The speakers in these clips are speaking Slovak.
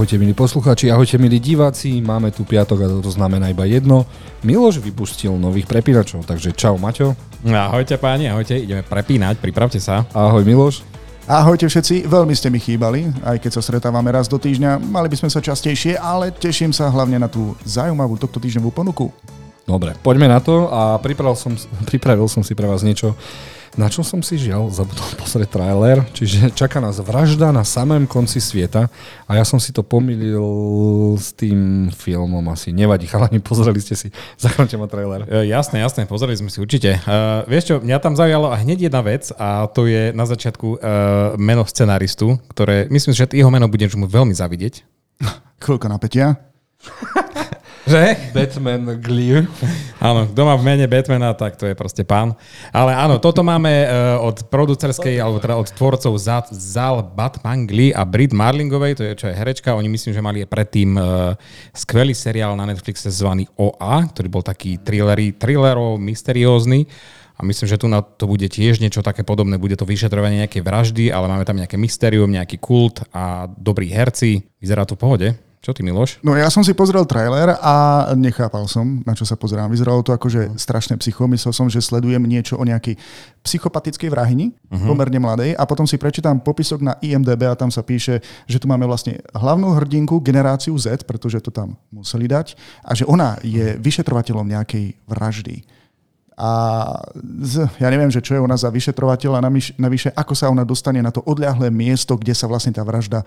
Ahojte milí posluchači, ahojte milí diváci, máme tu piatok a to znamená iba jedno. Miloš vypustil nových prepínačov, takže čau Maťo. Ahojte páni, ahojte, ideme prepínať, pripravte sa. Ahoj Miloš. Ahojte všetci, veľmi ste mi chýbali, aj keď sa stretávame raz do týždňa, mali by sme sa častejšie, ale teším sa hlavne na tú zaujímavú tohto týždňovú ponuku. Dobre, poďme na to a pripravil som, pripravil som si pre vás niečo, na čo som si žiaľ zabudol pozrieť trailer, čiže čaká nás vražda na samém konci sveta a ja som si to pomýlil s tým filmom asi. Nevadí, chalani, pozreli ste si. Zachránte ma trailer. E, jasné, jasné, pozreli sme si určite. Uh, vieš čo, mňa tam zaujalo hneď jedna vec a to je na začiatku uh, meno scenaristu, ktoré, myslím, že jeho meno budeš mu veľmi zavidieť. Chvíľka napätia. Že? Batman Glee. Áno, kto má v mene Batmana, tak to je proste pán. Ale áno, toto máme uh, od producerskej, alebo teda od tvorcov Zal Batman Glee a Brit Marlingovej, to je čo je herečka. Oni myslím, že mali predtým uh, skvelý seriál na Netflixe zvaný OA, ktorý bol taký thrillery, thrillerov, mysteriózny. A myslím, že tu na to bude tiež niečo také podobné. Bude to vyšetrovanie nejakej vraždy, ale máme tam nejaké mysterium, nejaký kult a dobrí herci. Vyzerá to v pohode. Čo ty, Miloš? No ja som si pozrel trailer a nechápal som, na čo sa pozerám. Vyzeralo to ako, že strašné psycho. Myslel som, že sledujem niečo o nejakej psychopatickej vrahini, uh-huh. pomerne mladej, a potom si prečítam popisok na IMDB a tam sa píše, že tu máme vlastne hlavnú hrdinku generáciu Z, pretože to tam museli dať, a že ona je vyšetrovateľom nejakej vraždy. A z, ja neviem, že čo je ona za vyšetrovateľa, navyše ako sa ona dostane na to odľahlé miesto, kde sa vlastne tá vražda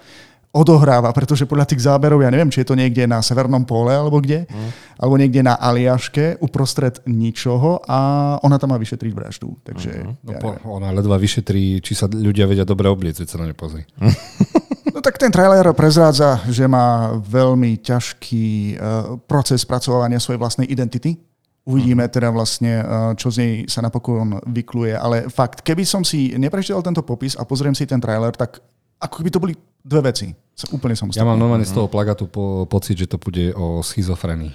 odohráva, pretože podľa tých záberov, ja neviem, či je to niekde na Severnom pole alebo kde, mm. alebo niekde na Aliaške uprostred ničoho a ona tam má vyšetriť vraždu. Takže, mm-hmm. no, ja po, ona ledva vyšetrí, či sa ľudia vedia dobre obliecť, sa na ne pozri. No tak ten trailer prezrádza, že má veľmi ťažký uh, proces spracovania svojej vlastnej identity. Uvidíme teda vlastne, uh, čo z nej sa napokon vykluje. Ale fakt, keby som si neprečítal tento popis a pozriem si ten trailer, tak ako keby to boli dve veci. Sa úplne som Ja mám normálne z toho plagatu po, pocit, že to bude o schizofrenii.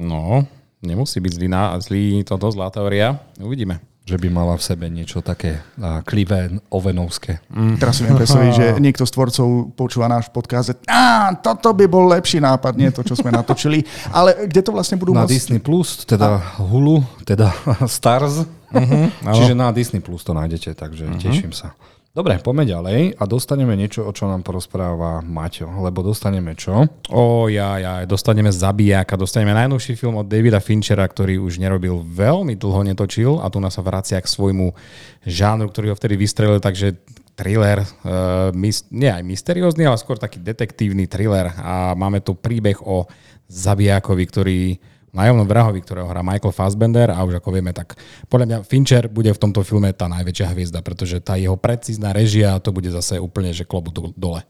No, nemusí byť zlý, zlý toto zlá teória. Uvidíme. Že by mala v sebe niečo také uh, klivé, ovenovské. Mm. Teraz si viem predstaviť, že niekto z tvorcov počúva náš podcast, a toto by bol lepší nápad, nie to, čo sme natočili. Ale kde to vlastne budú Na môcť... Disney+, Plus, teda a... Hulu, teda Stars. Uh-huh, Čiže na Disney Plus to nájdete, takže uh-huh. teším sa. Dobre, poďme ďalej a dostaneme niečo, o čo nám porozpráva Maťo, lebo dostaneme čo? O, ja, ja, dostaneme Zabijaka, dostaneme najnovší film od Davida Finchera, ktorý už nerobil veľmi dlho, netočil a tu nás sa vracia k svojmu žánru, ktorý ho vtedy vystrelil, takže thriller, uh, mis, nie aj mysteriózny, ale skôr taký detektívny thriller a máme tu príbeh o Zabijakovi, ktorý nájomnom vrahovi, ktorého hrá Michael Fassbender a už ako vieme, tak podľa mňa Fincher bude v tomto filme tá najväčšia hviezda, pretože tá jeho precízna režia to bude zase úplne, že klobu dole.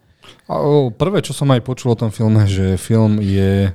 Prvé, čo som aj počul o tom filme, že film je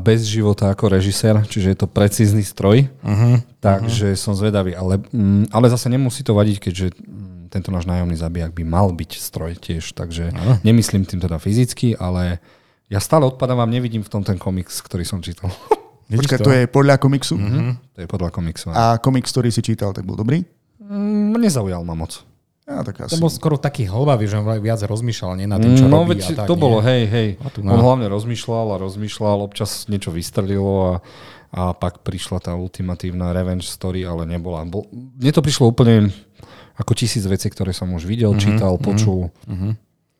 bez života ako režisér, čiže je to precízny stroj, uh-huh, takže uh-huh. som zvedavý, ale, mm, ale zase nemusí to vadiť, keďže mm, tento náš nájomný zabijak by mal byť stroj tiež, takže uh-huh. nemyslím tým teda fyzicky, ale ja stále odpadávam, nevidím v tom ten komiks, ktorý som čítal. Počkaj, to? to je podľa komiksu? Mm-hmm. To je podľa komiksu. A komiks, ktorý si čítal, tak bol dobrý? Mm, nezaujal ma moc. Ja, tak asi. To bol skoro taký hlbavý, že viac rozmýšľal, nie na tým, čo no, robí. Veď, tak, to nie. bolo, hej, hej. On hlavne rozmýšľal a rozmýšľal, občas niečo vystrelilo a, a pak prišla tá ultimatívna revenge story, ale nebola. Bol, mne to prišlo úplne ako tisíc vecí, ktoré som už videl, mm-hmm, čítal, mm-hmm, počul. Mm-hmm.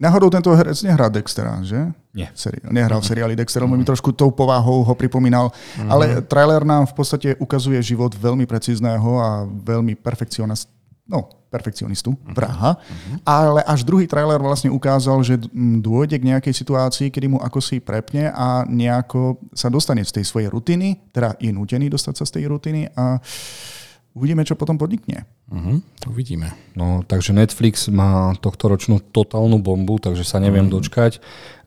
Náhodou tento herec nehrá Dextera, že? Nie. Seri- nehral v seriáli Dexter, mm. mi trošku tou povahou ho pripomínal. Mm. Ale trailer nám v podstate ukazuje život veľmi precízneho a veľmi perfekcionist, no, perfekcionistu, mm. vraha. Mm. Ale až druhý trailer vlastne ukázal, že dôjde k nejakej situácii, kedy mu ako si prepne a nejako sa dostane z tej svojej rutiny, teda je nutený dostať sa z tej rutiny a uvidíme, čo potom podnikne. Uh-huh, uvidíme. No, takže Netflix má tohto ročnú totálnu bombu, takže sa neviem uh-huh. dočkať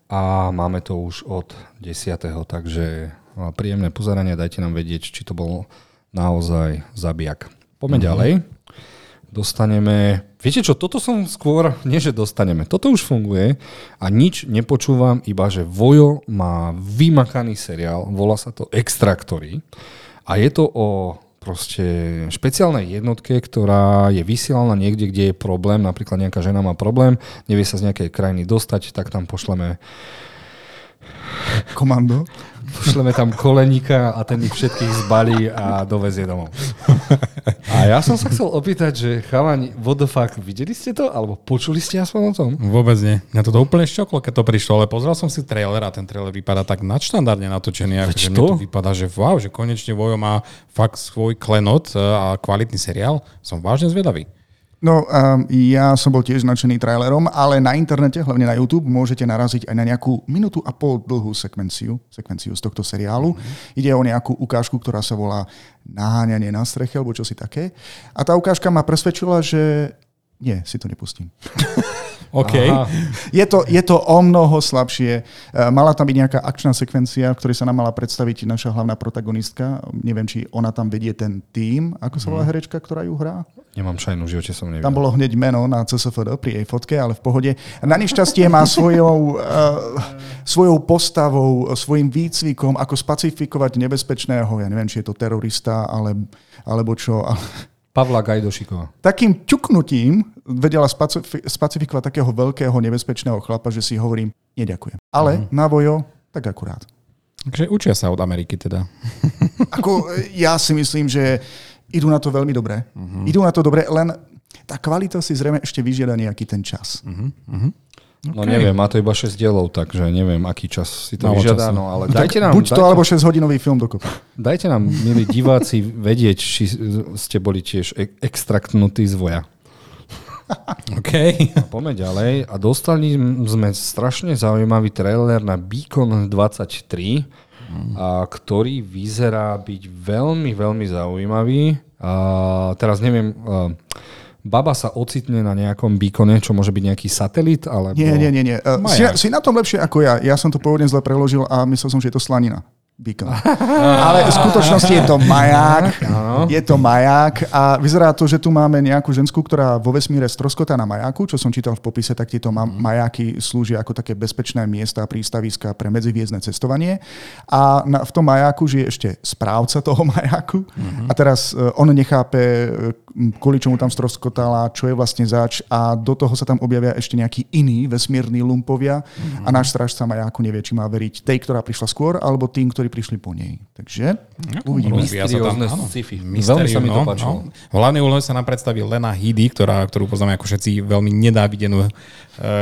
a máme to už od 10. Takže príjemné pozeranie, dajte nám vedieť, či to bol naozaj zabijak. Poďme uh-huh. ďalej. Dostaneme... Viete čo, toto som skôr, nie že dostaneme, toto už funguje a nič nepočúvam, iba že Vojo má vymakaný seriál, volá sa to Extraktory a je to o proste špeciálnej jednotke, ktorá je vysielaná niekde, kde je problém, napríklad nejaká žena má problém, nevie sa z nejakej krajiny dostať, tak tam pošleme Komando. Pošleme tam koleníka a ten ich všetkých zbalí a dovezie domov. A ja som sa chcel opýtať, že chalani, what the fuck, videli ste to? Alebo počuli ste aspoň o tom? Vôbec nie. Mňa to úplne šťoklo, keď to prišlo, ale pozrel som si trailer a ten trailer vypadá tak nadštandardne natočený. Veď že? Mne to vypadá, že wow, že konečne Vojo má fakt svoj klenot e, a kvalitný seriál. Som vážne zvedavý. No, um, ja som bol tiež značený trailerom, ale na internete, hlavne na YouTube, môžete naraziť aj na nejakú minútu a pol dlhú sekvenciu, sekvenciu z tohto seriálu. Mm-hmm. Ide o nejakú ukážku, ktorá sa volá Naháňanie na streche, alebo čosi také. A tá ukážka ma presvedčila, že nie, si to nepustím. OK. Je to, je to o mnoho slabšie. E, mala tam byť nejaká akčná sekvencia, v ktorej sa nám mala predstaviť naša hlavná protagonistka. Neviem, či ona tam vedie ten tým, ako sa volá mhm. herečka, ktorá ju hrá. Nemám šajnu, v živote som nevidel. Tam bolo hneď meno na CSFD pri jej fotke, ale v pohode. Na nešťastie má svojou, uh, svojou postavou, svojim výcvikom, ako spacifikovať nebezpečného, ja neviem, či je to terorista, ale, alebo čo. Pavla Gajdošikova. Takým ťuknutím vedela spacifi- spacifikovať takého veľkého nebezpečného chlapa, že si hovorím, neďakujem. Ale uh-huh. na vojo, tak akurát. Takže učia sa od Ameriky teda. Ako, ja si myslím, že idú na to veľmi dobre. Uh-huh. Idú na to dobre, len tá kvalita si zrejme ešte vyžiada nejaký ten čas. Uh-huh. Uh-huh. No okay. neviem, má to iba 6 dielov, takže neviem, aký čas si to vyžiada. No, ale dajte nám, Buď to, dajte, alebo 6-hodinový film dokopy. Dajte nám, milí diváci, vedieť, či ste boli tiež e- extraktnutí z voja. OK. A poďme ďalej. A dostali sme strašne zaujímavý trailer na Beacon 23, mm. a, ktorý vyzerá byť veľmi, veľmi zaujímavý. A, teraz neviem... A, baba sa ocitne na nejakom bíkone, čo môže byť nejaký satelit? Alebo... Nie, nie, nie. nie. Uh, si, si na tom lepšie ako ja. Ja som to pôvodne zle preložil a myslel som, že je to slanina. Beacon. Ale v skutočnosti je to maják. Je to maják a vyzerá to, že tu máme nejakú ženskú, ktorá vo vesmíre stroskotá na majáku, čo som čítal v popise, tak tieto mhm. majáky slúžia ako také bezpečné miesta a prístaviska pre medziviezdne cestovanie. A na, v tom majáku žije ešte správca toho majáku a teraz uh, on nechápe, e, kvôli čomu tam stroskotala, čo je vlastne zač a do toho sa tam objavia ešte nejakí iní vesmírni lumpovia a náš strážca majáku nevie, či má veriť tej, ktorá prišla skôr, alebo tým, ktorý ktorí prišli po nej. Takže no, uvidíme. Mysteriózne sci-fi. Veľmi sa mi to no, páčilo. No. V hlavnej úlohe sa nám predstaví Lena Headey, ktorá, ktorú poznáme ako všetci veľmi nedávidenú uh,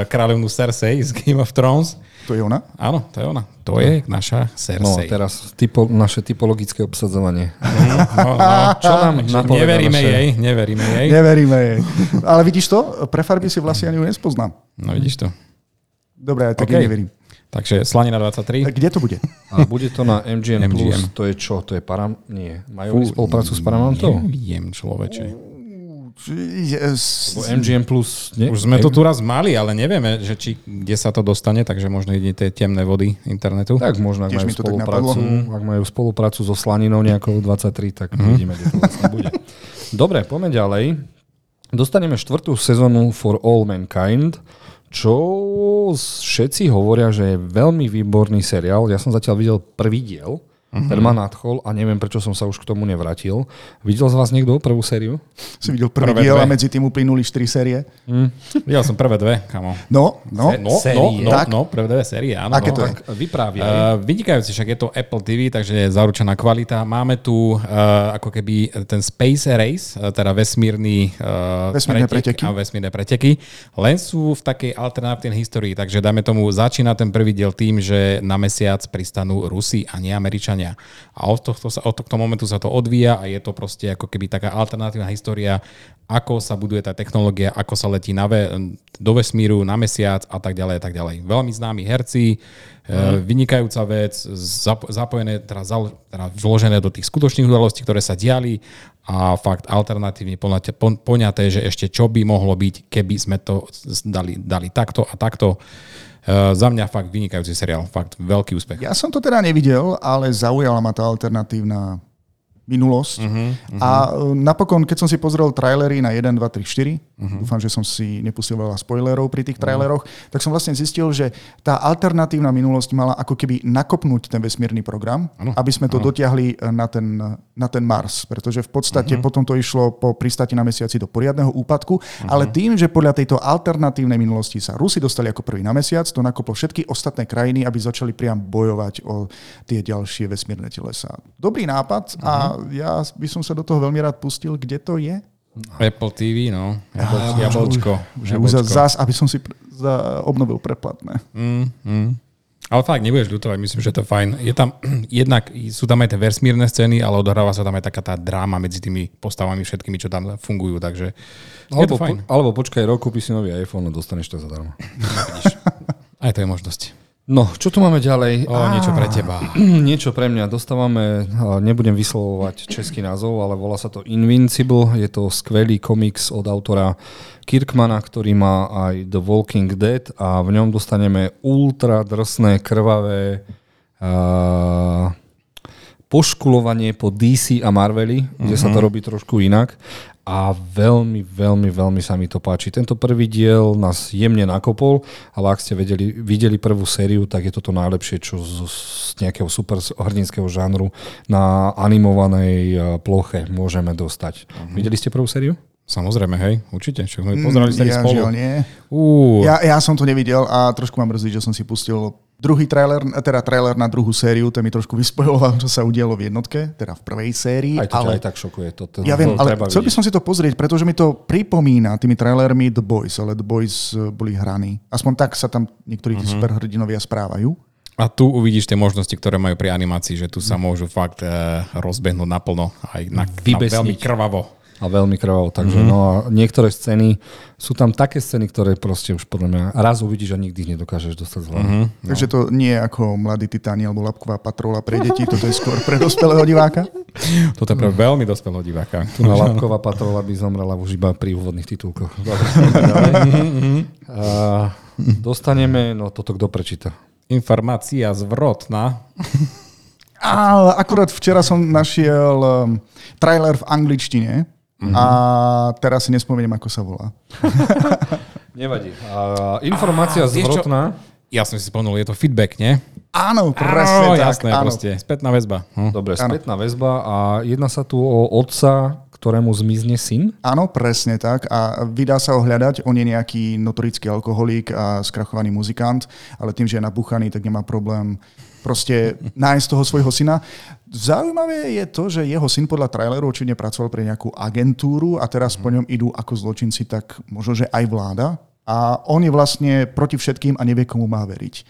kráľovnú Cersei z Game of Thrones. To je ona? Áno, to je ona. To je naša Cersei. No, teraz typo, naše typologické obsadzovanie. Mhm, no, no. Čo nám Neveríme naše... jej, neveríme jej. Neveríme jej. Ale vidíš to? Pre farby si vlastne ani ju nespoznám. No vidíš to. Dobre, tak okay. neverím. Takže Slanina 23. Kde to bude? A bude to na MGM, MGM. Plus. To je čo? To je Param... Nie. Majú Fú, spoluprácu s Paramountom? Neviem, človeče. Yes. MGM Plus. Nie? Už sme to tu raz mali, ale nevieme, že či, kde sa to dostane, takže možno ide tie temné vody internetu. Tak možno, ak majú, spoluprácu, ak majú spoluprácu so Slaninou nejakou 23, tak mm-hmm. uvidíme, kde to vlastne bude. Dobre, poďme ďalej. Dostaneme štvrtú sezónu For All Mankind čo všetci hovoria, že je veľmi výborný seriál. Ja som zatiaľ videl prvý diel. Mm-hmm. Ten ma nadchol a neviem, prečo som sa už k tomu nevrátil. Videl z vás niekto prvú sériu? Si videl prvý prvé diel dve. a medzi tým uplynuli 4 série? Mm. Videl som prvé dve, kamo. No, no. Se- no, série. no, no, no, prvé dve série, áno. Aké to no. je? Uh, vynikajúci, však je to Apple TV, takže je zaručená kvalita. Máme tu uh, ako keby ten Space Race, uh, teda vesmírny uh, vesmírne pretek preteky. a vesmírne preteky, len sú v takej alternatívnej histórii, takže dáme tomu, začína ten prvý diel tým, že na mesiac pristanú Rusi a nie Američania vzdelávania. A od tohto, sa, od tohto momentu sa to odvíja a je to proste ako keby taká alternatívna história, ako sa buduje tá technológia, ako sa letí na ve, do vesmíru, na mesiac a tak ďalej a tak ďalej. Veľmi známi herci, mm. vynikajúca vec, zapojené, teda, teda vložené do tých skutočných udalostí, ktoré sa diali a fakt alternatívne poňaté, že ešte čo by mohlo byť, keby sme to dali, dali takto a takto. Uh, za mňa fakt vynikajúci seriál, fakt veľký úspech. Ja som to teda nevidel, ale zaujala ma tá alternatívna minulosť. Uh-huh, uh-huh. A e, napokon, keď som si pozrel trailery na 1, 2, 3, 4, uh-huh. dúfam, že som si nepustil veľa spoilerov pri tých traileroch, uh-huh. tak som vlastne zistil, že tá alternatívna minulosť mala ako keby nakopnúť ten vesmírny program, ano, aby sme to ano. dotiahli na ten na ten Mars, pretože v podstate uh-huh. potom to išlo po pristáti na mesiaci do poriadneho úpadku, uh-huh. ale tým, že podľa tejto alternatívnej minulosti sa Rusi dostali ako prvý na mesiac, to nakoplo všetky ostatné krajiny, aby začali priam bojovať o tie ďalšie vesmírne telesa. Dobrý nápad uh-huh. a ja by som sa do toho veľmi rád pustil, kde to je. Apple TV, no. Jablčko. Že už zás, aby som si za, obnovil preplatné. Mm, mm. Ale fakt, nebudeš ľutovať, myslím, že to je fajn. Je tam, jednak sú tam aj tie vesmírne scény, ale odohráva sa tam aj taká tá dráma medzi tými postavami všetkými, čo tam fungujú, takže alebo, je to fajn. Po, alebo počkaj rok, kúpi si nový iPhone a dostaneš to zadarmo. aj to je možnosť. No, čo tu máme ďalej? O, niečo pre teba. Niečo pre mňa. Dostávame, nebudem vyslovovať český názov, ale volá sa to Invincible. Je to skvelý komiks od autora Kirkmana, ktorý má aj The Walking Dead a v ňom dostaneme ultra drsné, krvavé uh, poškulovanie po DC a Marveli, uh-huh. kde sa to mhm. robí trošku inak a veľmi, veľmi, veľmi sa mi to páči. Tento prvý diel nás jemne nakopol, ale ak ste vedeli, videli prvú sériu, tak je toto najlepšie, čo z, z nejakého super hrdinského žánru na animovanej e, ploche môžeme dostať. Uh-huh. Videli ste prvú sériu? Samozrejme, hej, určite. Čo sme pozerali mm, ja, spolu. nie. Uh. Ja, ja som to nevidel a trošku mám mrzí, že som si pustil Druhý trailer, teda trailer na druhú sériu, ten mi trošku vyspojoval, čo sa udialo v jednotke, teda v prvej sérii. Aj to ale... aj tak šokuje. To, to, ja viem, ale chcel by som si to pozrieť, pretože mi to pripomína tými trailermi The Boys, ale The Boys e, boli hraní. Aspoň tak sa tam niektorí uh-huh. superhrdinovia správajú. A tu uvidíš tie možnosti, ktoré majú pri animácii, že tu sa môžu fakt uh, rozbehnúť naplno, aj na, na veľmi krvavo a veľmi krvavo. Takže mm-hmm. no a niektoré scény, sú tam také scény, ktoré proste už podľa mňa raz uvidíš a nikdy ich nedokážeš dostať z Mm-hmm. No. Takže to nie je ako Mladý titáni alebo Lapková patrola pre deti, toto je skôr pre dospelého diváka? Toto je pre veľmi dospelého diváka. Tu na Lapková patrola by zomrela už iba pri úvodných titulkoch. Dobre, dostaneme, no toto kto prečíta? Informácia zvrotná. A akurát včera som našiel um, trailer v angličtine Mm-hmm. A teraz si nespomeniem, ako sa volá. Nevadí. A, informácia zvrotná. Ja som si spomenul, je to feedback, nie? Áno, presne áno, tak. Jasné, áno. proste. Spätná väzba. Hm. Dobre, spätná áno. väzba a jedná sa tu o otca, ktorému zmizne syn? Áno, presne tak. A vydá sa ho hľadať. On je nejaký notorický alkoholík a skrachovaný muzikant, ale tým, že je nabuchaný, tak nemá problém proste nájsť toho svojho syna. Zaujímavé je to, že jeho syn podľa traileru určite pracoval pre nejakú agentúru a teraz po ňom idú ako zločinci, tak možno, že aj vláda. A on je vlastne proti všetkým a nevie, komu má veriť.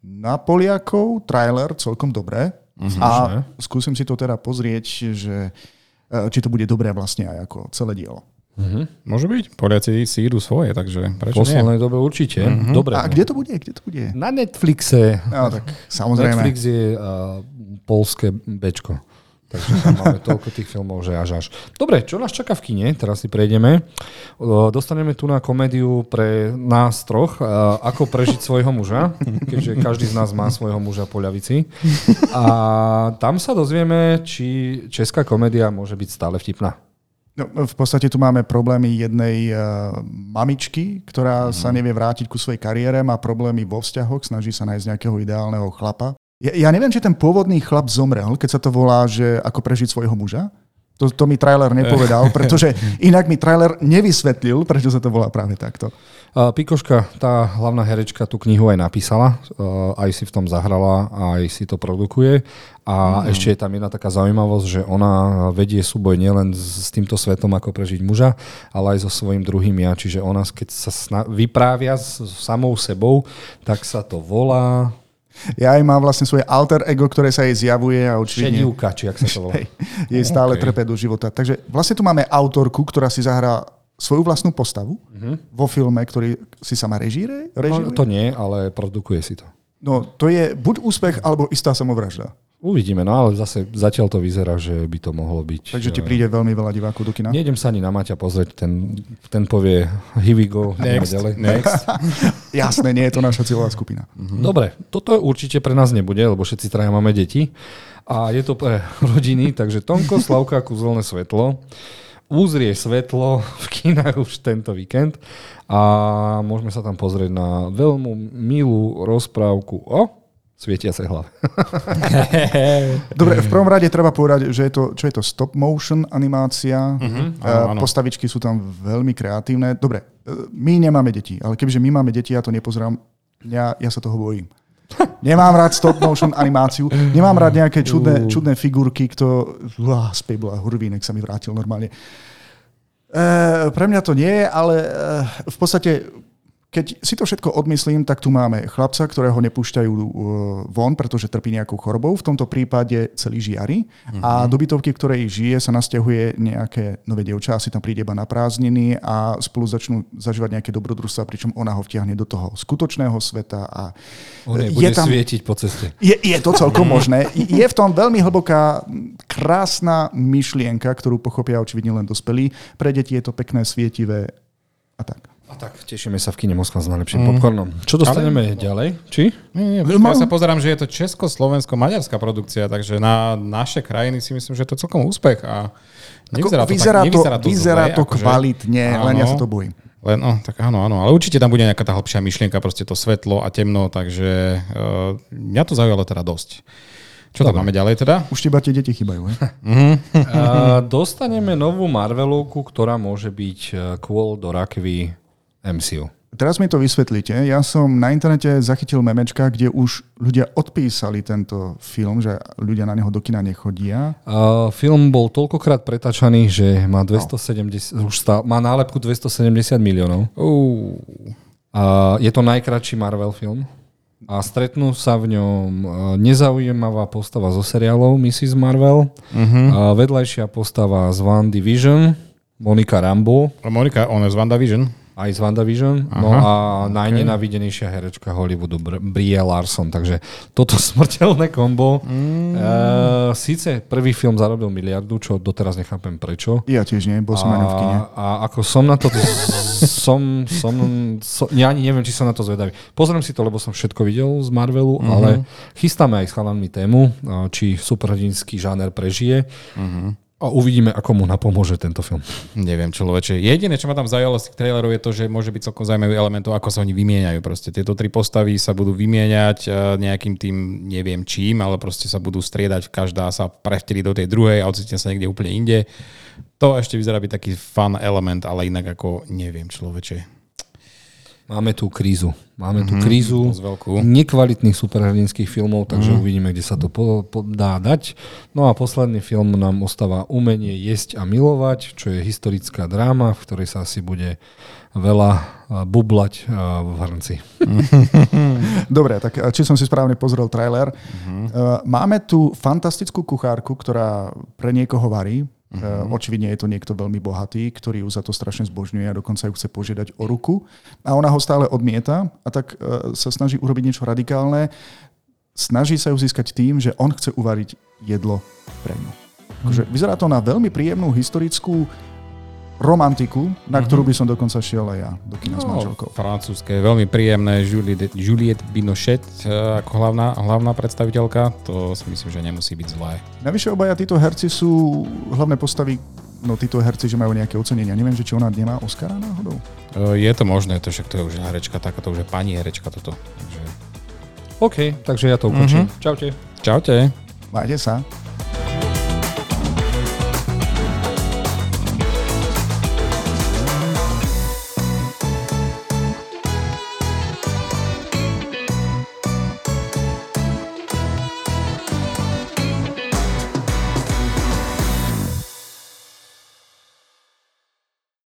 Na Poliakov trailer celkom dobré. Uh-huh, a že? skúsim si to teda pozrieť, že e, či to bude dobré vlastne aj ako celé dielo. Uh-huh. Môže byť. Poliaci si idú svoje, takže prečo Poslednej dobe určite. Uh-huh. Dobre. A kde to bude? Kde to bude? Na Netflixe. No, tak samozrejme. Netflix je uh, polské bečko. Takže tam máme toľko tých filmov, že až až. Dobre, čo nás čaká v kine? Teraz si prejdeme. Dostaneme tu na komédiu pre nás troch, ako prežiť svojho muža, keďže každý z nás má svojho muža po ľavici. A tam sa dozvieme, či česká komédia môže byť stále vtipná. No, v podstate tu máme problémy jednej uh, mamičky, ktorá mm. sa nevie vrátiť ku svojej kariére, má problémy vo vzťahoch, snaží sa nájsť nejakého ideálneho chlapa. Ja, ja neviem, či ten pôvodný chlap zomrel, keď sa to volá, že ako prežiť svojho muža. To, to mi trailer nepovedal, pretože inak mi trailer nevysvetlil, prečo sa to volá práve takto. Pikoška, tá hlavná herečka, tú knihu aj napísala, aj si v tom zahrala, aj si to produkuje. A mm. ešte je tam jedna taká zaujímavosť, že ona vedie súboj nielen s týmto svetom, ako prežiť muža, ale aj so svojím druhým ja. Čiže ona, keď sa vyprávia s samou sebou, tak sa to volá... Ja aj má vlastne svoje alter ego, ktoré sa jej zjavuje a určite... Šedivka, či ak sa to volá. jej stále okay. trpe do života. Takže vlastne tu máme autorku, ktorá si zahrá svoju vlastnú postavu uh-huh. vo filme, ktorý si sama režíre? No, to nie, ale produkuje si to. No, to je buď úspech, alebo istá samovražda. Uvidíme, no ale zase zatiaľ to vyzerá, že by to mohlo byť. Takže ti príde veľmi veľa divákov do kina? Nejdem sa ani na Maťa pozrieť, ten, ten povie here we go, next, ďalej. next. Jasné, nie je to naša cieľová skupina. Mhm. Dobre, toto určite pre nás nebude, lebo všetci traja máme deti a je to pre rodiny, takže Tonko, Slavka, Kúzelné svetlo uzrie svetlo v kinách už tento víkend a môžeme sa tam pozrieť na veľmi milú rozprávku o svietiacej hlave. Dobre, v prvom rade treba povedať, že je to, čo je to stop motion animácia. Mhm, Uh, áno, áno. Postavičky sú tam veľmi kreatívne. Dobre, uh, my nemáme deti, ale kebyže my máme deti, ja to nepozerám, ja, ja sa toho bojím. Nemám rád stop motion animáciu, nemám rád nejaké čudné, čudné figurky, kto... Uá, Spejbla, Hurvínek sa mi vrátil normálne. E, pre mňa to nie je, ale e, v podstate keď si to všetko odmyslím, tak tu máme chlapca, ktorého nepúšťajú uh, von, pretože trpí nejakou chorobou, v tomto prípade celý žiari. Mm-hmm. A do bytovky, ktorej žije, sa nasťahuje nejaké nové dievča, asi tam príde iba na prázdniny a spolu začnú zažívať nejaké dobrodružstva, pričom ona ho vtiahne do toho skutočného sveta. A On je, bude tam... svietiť po ceste. Je, je to celkom možné. Je v tom veľmi hlboká, krásna myšlienka, ktorú pochopia očividne len dospelí. Pre deti je to pekné, svietivé a tak. Tak, tešíme sa v kine Moskva s najlepším mm. popcornom. Čo dostaneme Ale... ďalej? Či? Nie, nie, ja sa pozerám, že je to česko-slovensko-maďarská produkcia, takže na naše krajiny si myslím, že je to celkom úspech. A nevyzerá to, vyzerá tak, to, nevyzerá to, vyzerá zle, to akože, kvalitne, áno. len ja sa to bojím. Len, no, tak áno, áno, ale určite tam bude nejaká tá hĺbšia myšlienka, proste to svetlo a temno, takže uh, mňa to zaujalo teda dosť. Čo tam máme ďalej teda? Už teba tie deti chýbajú, he? A dostaneme novú Marvelovku, ktorá môže byť eh, kôl do rakvy MCU. Teraz mi to vysvetlíte. Ja som na internete zachytil memečka, kde už ľudia odpísali tento film, že ľudia na neho do kina nechodia. Uh, film bol toľkokrát pretačaný, že má 270, už stá, má nálepku 270 miliónov. Uh, Uh, je to najkratší Marvel film. A stretnú sa v ňom uh, nezaujímavá postava zo seriálov Mrs. Marvel, uh-huh. a vedľajšia postava z One Division, Monika Rambo, Monika, on je z WandaVision. Aj z WandaVision, no Aha, a najnenávidenejšia herečka Hollywoodu Br- Brie Larson, takže toto smrteľné kombo. Mm. Uh, síce prvý film zarobil miliardu, čo doteraz nechápem prečo. Ja tiež nie, bol som aj v kine. A, a ako som na to... som, som, som, ja ani neviem, či som na to zvedavý. Pozriem si to, lebo som všetko videl z Marvelu, mm-hmm. ale chystáme aj s chalanmi tému, a či superhrdinský žáner prežije. Mm-hmm. A uvidíme, ako mu napomôže tento film. Neviem, človeče. Jediné, čo ma tam zaujalo z tých trailerov, je to, že môže byť celkom zaujímavý element ako sa oni vymieňajú. Proste tieto tri postavy sa budú vymieňať eh, nejakým tým, neviem čím, ale proste sa budú striedať, každá sa prevtedy do tej druhej a ocitne sa niekde úplne inde. To ešte vyzerá byť taký fun element, ale inak ako neviem, človeče. Máme tú krízu. Máme tú krízu nekvalitných superhrdinských filmov, takže uvidíme, kde sa to po, po, dá dať. No a posledný film nám ostáva Umenie jesť a milovať, čo je historická dráma, v ktorej sa asi bude veľa a, bublať a, v hrnci. Dobre, tak či som si správne pozrel trailer. Uh-huh. Máme tu fantastickú kuchárku, ktorá pre niekoho varí. Uh-huh. Očividne je to niekto veľmi bohatý, ktorý ju za to strašne zbožňuje a dokonca ju chce požiadať o ruku. A ona ho stále odmieta a tak uh, sa snaží urobiť niečo radikálne. Snaží sa ju získať tým, že on chce uvariť jedlo pre ňu. Akože, vyzerá to na veľmi príjemnú historickú romantiku, na ktorú by som dokonca šiel aj ja do kina s manželkou. francúzske, veľmi príjemné. Juliette, Juliette Binochet eh, ako hlavná, hlavná predstaviteľka. To si myslím, že nemusí byť zlé. Navyše obaja títo herci sú hlavné postavy, no títo herci, že majú nejaké ocenenia. Neviem, že či ona nemá Oscara náhodou. Eh, Je to možné, to však to je už herečka, taká to už je pani herečka toto. Takže... OK, takže ja to ukončím. Čaute. Čaute. Majte sa.